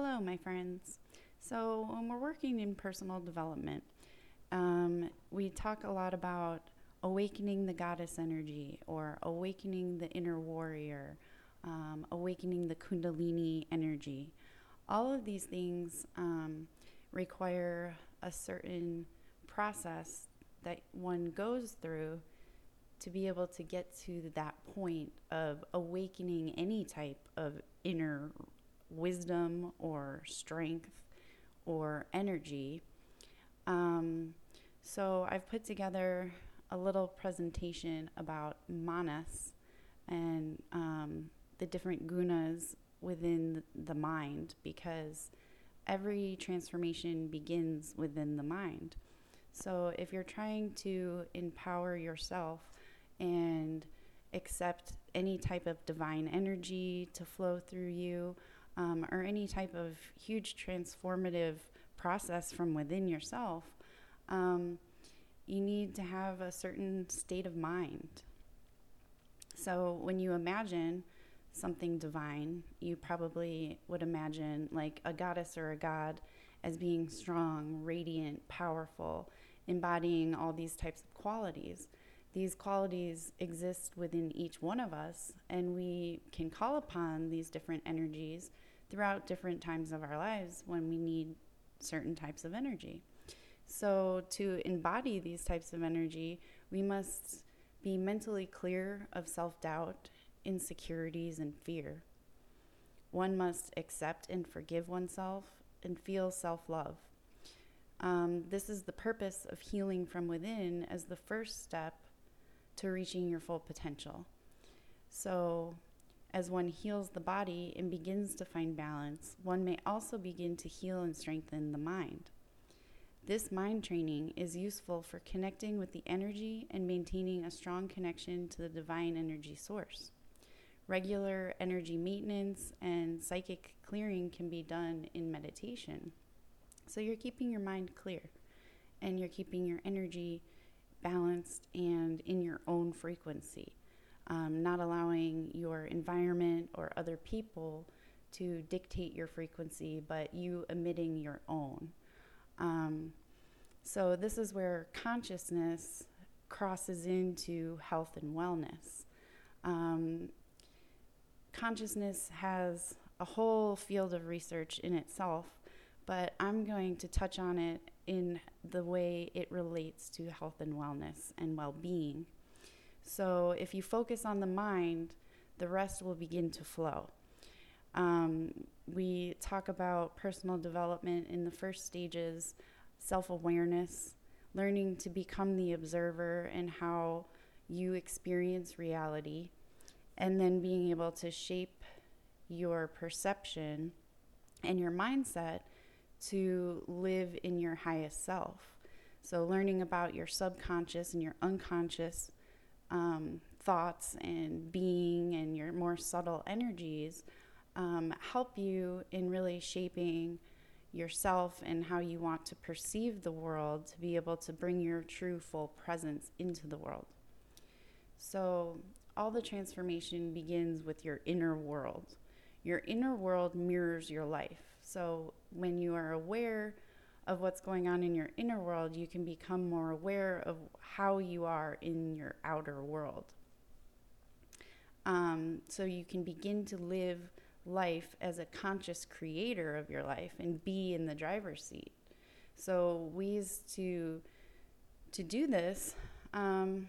Hello, my friends. So, when we're working in personal development, um, we talk a lot about awakening the goddess energy or awakening the inner warrior, um, awakening the Kundalini energy. All of these things um, require a certain process that one goes through to be able to get to that point of awakening any type of inner wisdom or strength or energy. Um, so I've put together a little presentation about manas and um, the different gunas within the mind because every transformation begins within the mind. So if you're trying to empower yourself and accept any type of divine energy to flow through you um, or any type of huge transformative process from within yourself, um, you need to have a certain state of mind. So when you imagine something divine, you probably would imagine like a goddess or a god as being strong, radiant, powerful, embodying all these types of qualities. These qualities exist within each one of us, and we can call upon these different energies throughout different times of our lives when we need certain types of energy. So, to embody these types of energy, we must be mentally clear of self doubt, insecurities, and fear. One must accept and forgive oneself and feel self love. Um, this is the purpose of healing from within as the first step to reaching your full potential. So, as one heals the body and begins to find balance, one may also begin to heal and strengthen the mind. This mind training is useful for connecting with the energy and maintaining a strong connection to the divine energy source. Regular energy maintenance and psychic clearing can be done in meditation. So you're keeping your mind clear and you're keeping your energy balanced and in your own frequency, um, not allowing your environment or other people to dictate your frequency, but you emitting your own. Um, so, this is where consciousness crosses into health and wellness. Um, consciousness has a whole field of research in itself, but I'm going to touch on it in the way it relates to health and wellness and well being. So, if you focus on the mind, the rest will begin to flow. Um, we talk about personal development in the first stages self awareness, learning to become the observer and how you experience reality, and then being able to shape your perception and your mindset to live in your highest self. So, learning about your subconscious and your unconscious um, thoughts and being and your more subtle energies um, help you in really shaping yourself and how you want to perceive the world to be able to bring your true full presence into the world. So, all the transformation begins with your inner world. Your inner world mirrors your life. So, when you are aware of what's going on in your inner world, you can become more aware of how you are in your outer world. Um, so, you can begin to live life as a conscious creator of your life and be in the driver's seat. So ways to to do this, um,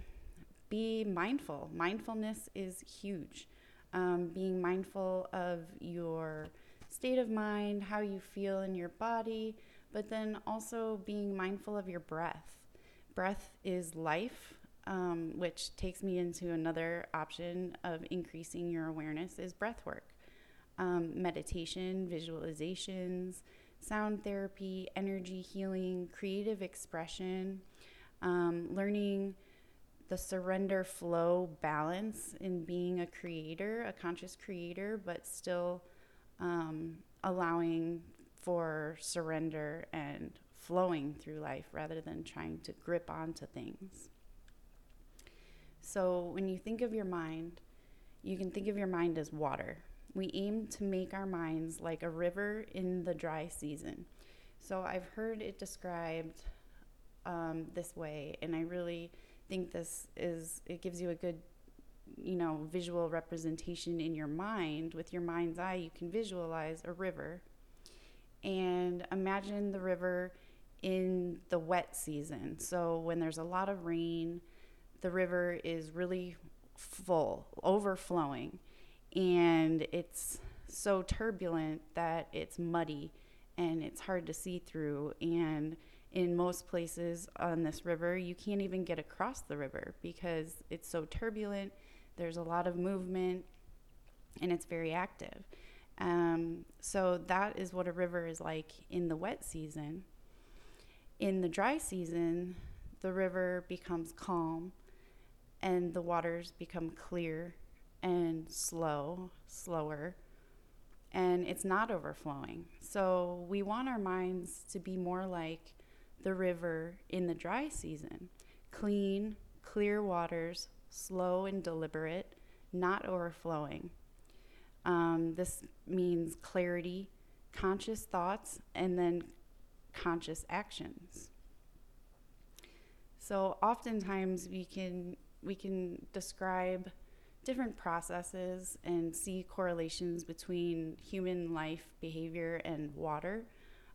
be mindful. Mindfulness is huge. Um, being mindful of your state of mind, how you feel in your body, but then also being mindful of your breath. Breath is life, um, which takes me into another option of increasing your awareness is breath work um, meditation, visualizations, sound therapy, energy healing, creative expression, um, learning the surrender flow balance in being a creator, a conscious creator, but still um, allowing for surrender and flowing through life rather than trying to grip onto things. So, when you think of your mind, you can think of your mind as water we aim to make our minds like a river in the dry season. So I've heard it described um, this way, and I really think this is it gives you a good you know visual representation in your mind with your mind's eye you can visualize a river and imagine the river in the wet season so when there's a lot of rain the river is really full overflowing and it's so turbulent that it's muddy and it's hard to see through and in most places on this river, you can't even get across the river because it's so turbulent. There's a lot of movement and it's very active. Um, so, that is what a river is like in the wet season. In the dry season, the river becomes calm and the waters become clear and slow, slower, and it's not overflowing. So, we want our minds to be more like the river in the dry season. Clean, clear waters, slow and deliberate, not overflowing. Um, this means clarity, conscious thoughts, and then conscious actions. So oftentimes we can we can describe different processes and see correlations between human life behavior and water.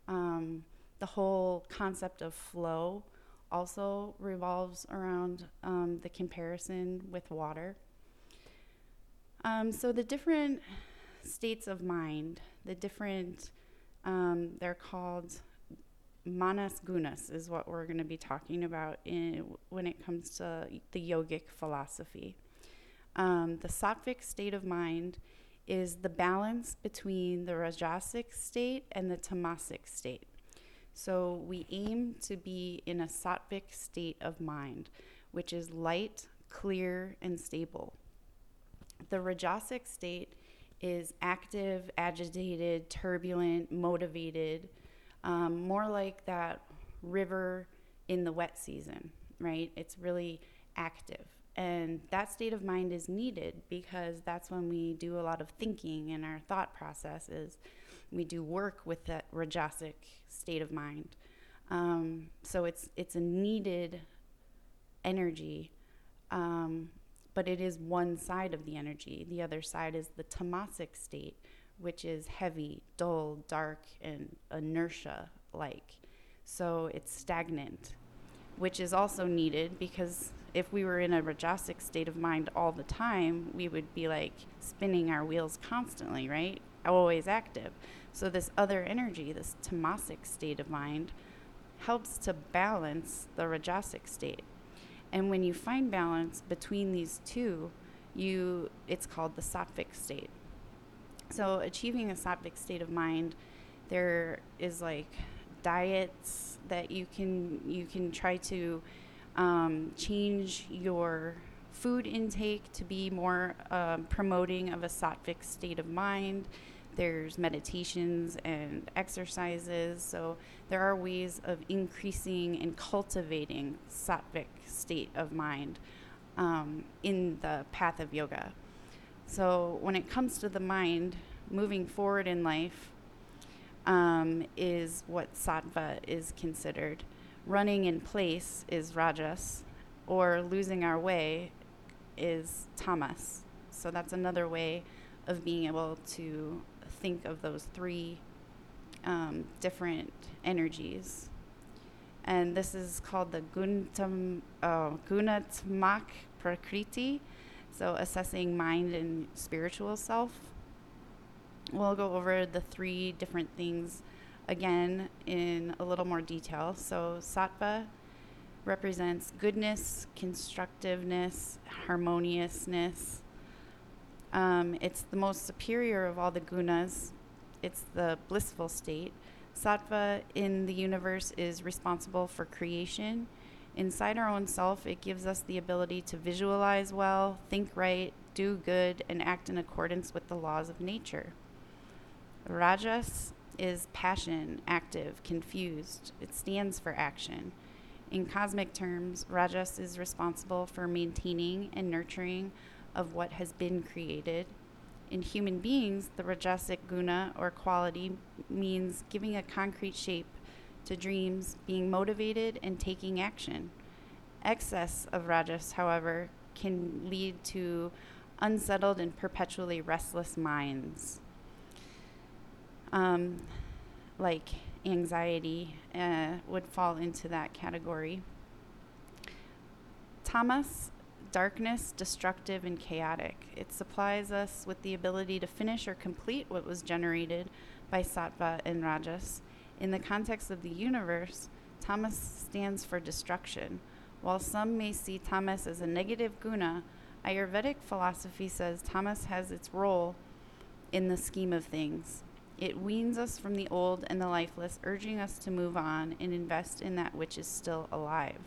Um, the whole concept of flow also revolves around um, the comparison with water. Um, so the different states of mind, the different, um, they're called manas gunas, is what we're going to be talking about in, when it comes to the yogic philosophy. Um, the sattvic state of mind is the balance between the rajasic state and the tamasic state. So we aim to be in a sattvic state of mind, which is light, clear, and stable. The rajasic state is active, agitated, turbulent, motivated, um, more like that river in the wet season, right? It's really active. And that state of mind is needed because that's when we do a lot of thinking and our thought processes we do work with that rajasic state of mind. Um, so it's it's a needed energy, um, but it is one side of the energy. The other side is the tamasic state, which is heavy, dull, dark, and inertia like. So it's stagnant, which is also needed because if we were in a rajasic state of mind all the time, we would be like spinning our wheels constantly, right? Always active. So, this other energy, this tamasic state of mind, helps to balance the rajasic state. And when you find balance between these two, you it's called the sattvic state. So, achieving a sattvic state of mind, there is like diets that you can you can try to um, change your food intake to be more um, promoting of a sattvic state of mind there's meditations and exercises. So there are ways of increasing and cultivating sattvic state of mind um, in the path of yoga. So when it comes to the mind, moving forward in life um, is what sattva is considered. Running in place is rajas, or losing our way is tamas. So that's another way of being able to think of those three um, different energies. And this is called the uh, Gunatmak Prakriti, so assessing mind and spiritual self. We'll go over the three different things again in a little more detail. So, Sattva represents goodness, constructiveness, harmoniousness, um, it's the most superior of all the gunas. It's the blissful state. Sattva in the universe is responsible for creation. Inside our own self, it gives us the ability to visualize well, think right, do good, and act in accordance with the laws of nature. Rajas is passion, active, confused. It stands for action. In cosmic terms, Rajas is responsible for maintaining and nurturing of what has been created. In human beings, the Rajasic guna or quality means giving a concrete shape to dreams, being motivated, and taking action. Excess of Rajas, however, can lead to unsettled and perpetually restless minds. Um, like anxiety uh, would fall into that category. Tamas, darkness, destructive, and chaotic. It supplies us with the ability to finish or complete what was generated by sattva and rajas. In the context of the universe, tamas stands for destruction. While some may see tamas as a negative guna, Ayurvedic philosophy says tamas has its role in the scheme of things. It weans us from the old and the lifeless, urging us to move on and invest in that which is still alive.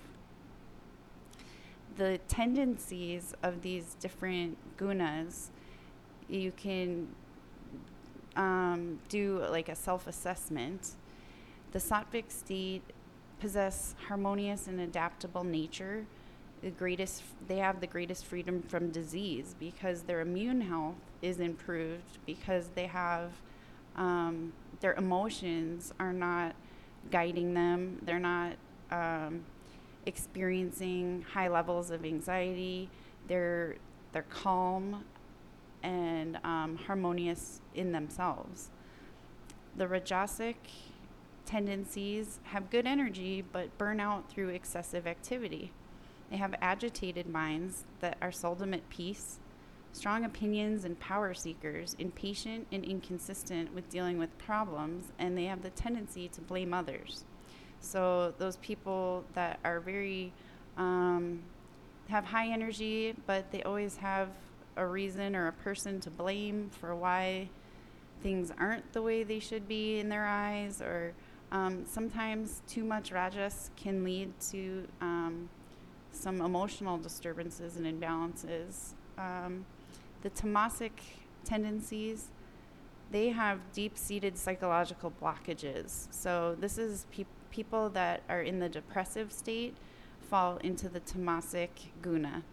The tendencies of these different gunas, you can um, do like a self assessment. The sattvic state possess harmonious and adaptable nature. The greatest, they have the greatest freedom from disease because their immune health is improved because they have um, their emotions are not guiding them. They're not um, experiencing high levels of anxiety. They're they're calm and um, harmonious in themselves. The Rajasic tendencies have good energy but burn out through excessive activity. They have agitated minds that are seldom at peace strong opinions and power seekers, impatient and inconsistent with dealing with problems, and they have the tendency to blame others. So, those people that are very, um, have high energy, but they always have a reason or a person to blame for why things aren't the way they should be in their eyes, or um, sometimes too much rajas can lead to um, some emotional disturbances and imbalances. Um, the tamasic tendencies, they have deep seated psychological blockages. So, this is pe- people that are in the depressive state fall into the tamasic guna.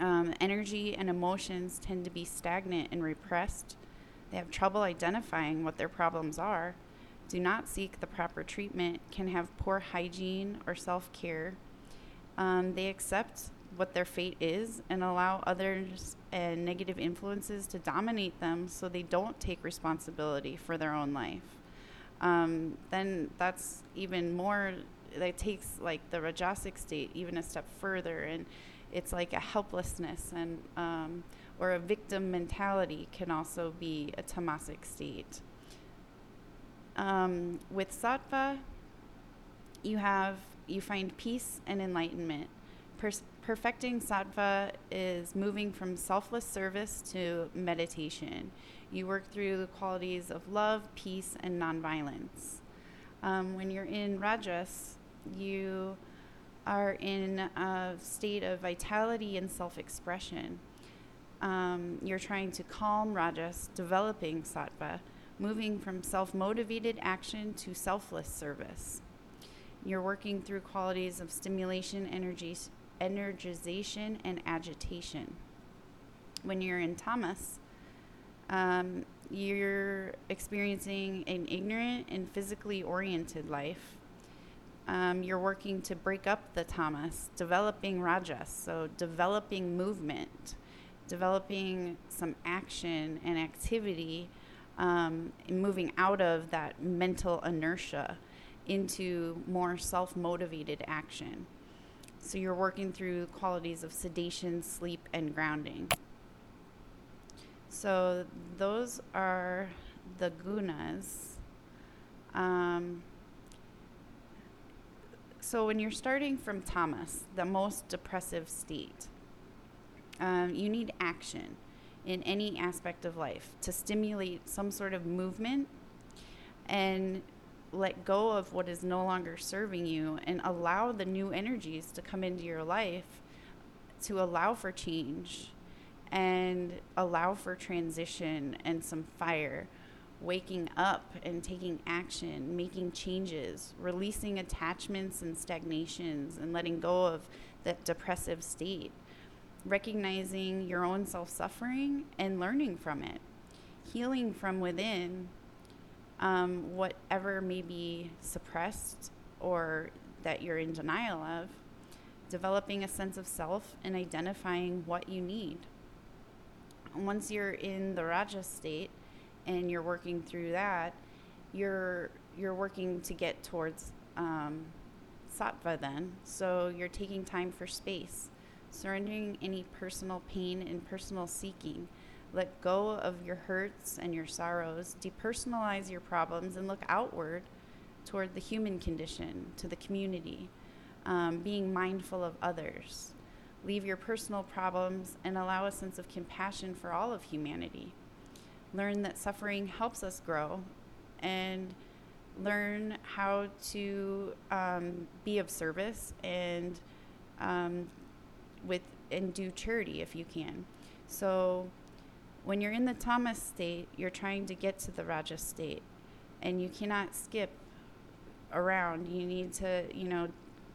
Um, energy and emotions tend to be stagnant and repressed. They have trouble identifying what their problems are, do not seek the proper treatment, can have poor hygiene or self care. Um, they accept what their fate is and allow others and negative influences to dominate them so they don't take responsibility for their own life. Um, then that's even more, that takes like the Rajasic state even a step further. And it's like a helplessness and, um, or a victim mentality can also be a tamasic state. Um, with sattva, you have, you find peace and enlightenment. Perfecting sattva is moving from selfless service to meditation. You work through the qualities of love, peace, and nonviolence. Um, when you're in rajas, you are in a state of vitality and self expression. Um, you're trying to calm rajas, developing sattva, moving from self motivated action to selfless service. You're working through qualities of stimulation, energy, energization and agitation. When you're in tamas, um, you're experiencing an ignorant and physically oriented life. Um, you're working to break up the tamas, developing rajas, so developing movement, developing some action and activity, um, and moving out of that mental inertia into more self motivated action. So you're working through qualities of sedation, sleep, and grounding. So those are the gunas. Um, so when you're starting from tamas, the most depressive state, um, you need action in any aspect of life to stimulate some sort of movement and let go of what is no longer serving you and allow the new energies to come into your life to allow for change and allow for transition and some fire waking up and taking action making changes releasing attachments and stagnations and letting go of that depressive state recognizing your own self suffering and learning from it, healing from within um, whatever may be suppressed or that you're in denial of, developing a sense of self and identifying what you need. Once you're in the Raja state and you're working through that, you're you're working to get towards um, sattva then. So you're taking time for space, surrendering any personal pain and personal seeking. Let go of your hurts and your sorrows, depersonalize your problems, and look outward toward the human condition, to the community, um, being mindful of others. Leave your personal problems and allow a sense of compassion for all of humanity. Learn that suffering helps us grow and learn how to um, be of service and um, with and do charity if you can. So when you're in the tamas state, you're trying to get to the raja state, and you cannot skip around. You need to, you know,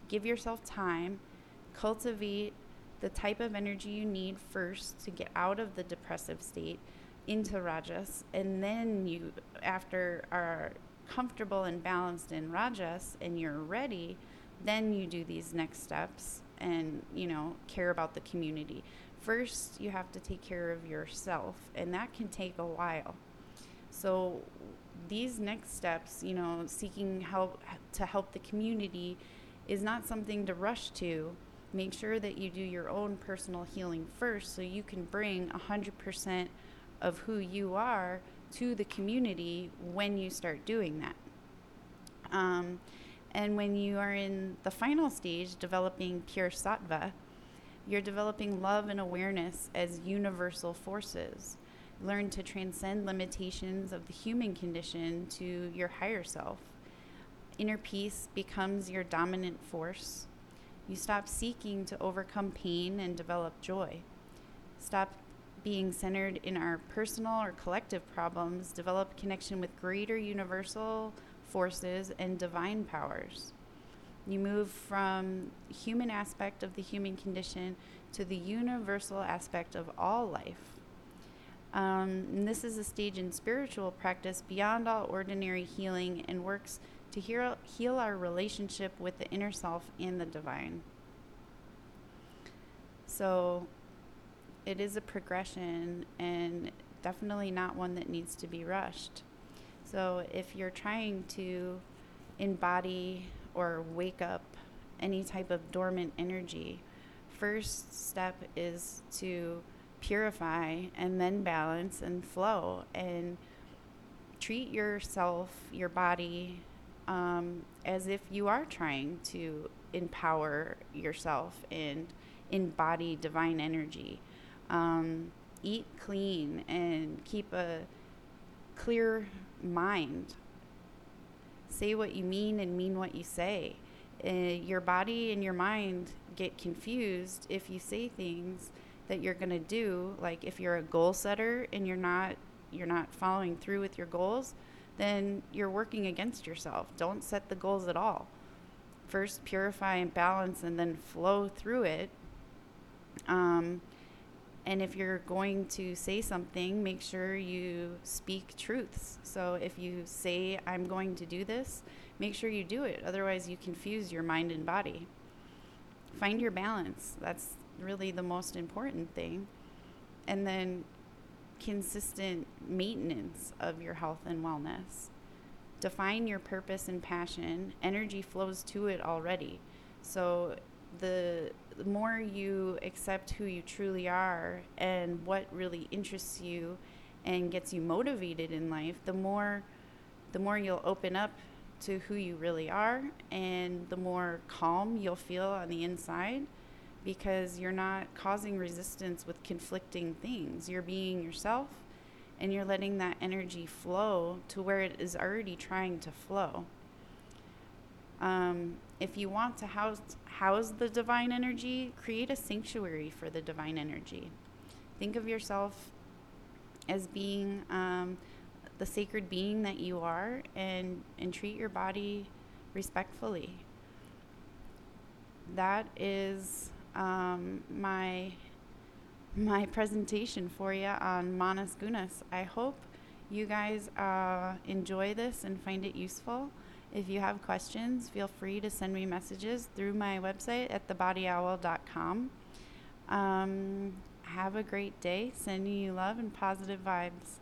give yourself time, cultivate the type of energy you need first to get out of the depressive state into rajas, and then you, after are comfortable and balanced in rajas and you're ready, then you do these next steps and, you know, care about the community. First, you have to take care of yourself, and that can take a while. So, these next steps, you know, seeking help to help the community is not something to rush to. Make sure that you do your own personal healing first so you can bring 100% of who you are to the community when you start doing that. Um, and when you are in the final stage, developing pure sattva, you're developing love and awareness as universal forces. Learn to transcend limitations of the human condition to your higher self. Inner peace becomes your dominant force. You stop seeking to overcome pain and develop joy. Stop being centered in our personal or collective problems, develop connection with greater universal forces and divine powers. You move from human aspect of the human condition to the universal aspect of all life. Um, this is a stage in spiritual practice beyond all ordinary healing and works to heal, heal our relationship with the inner self and the divine. So, it is a progression and definitely not one that needs to be rushed. So if you're trying to embody or wake up any type of dormant energy, first step is to purify and then balance and flow and treat yourself, your body, um, as if you are trying to empower yourself and embody divine energy um, eat clean and keep a clear mind. Say what you mean and mean what you say. Uh, your body and your mind get confused if you say things that you're going to do like if you're a goal setter and you're not you're not following through with your goals then you're working against yourself don't set the goals at all first purify and balance and then flow through it um, and if you're going to say something, make sure you speak truths. So if you say, I'm going to do this, make sure you do it. Otherwise, you confuse your mind and body. Find your balance. That's really the most important thing. And then consistent maintenance of your health and wellness. Define your purpose and passion. Energy flows to it already. So the, more you accept who you truly are and what really interests you and gets you motivated in life, the more the more you'll open up to who you really are and the more calm you'll feel on the inside because you're not causing resistance with conflicting things. You're being yourself and you're letting that energy flow to where it is already trying to flow. Um, if you want to house house the divine energy, create a sanctuary for the divine energy. Think of yourself as being um, the sacred being that you are, and and treat your body respectfully. That is um, my my presentation for you on Manas Gunas. I hope you guys uh, enjoy this and find it useful. If you have questions, feel free to send me messages through my website at thebodyowl.com. Um, have a great day. Sending you love and positive vibes.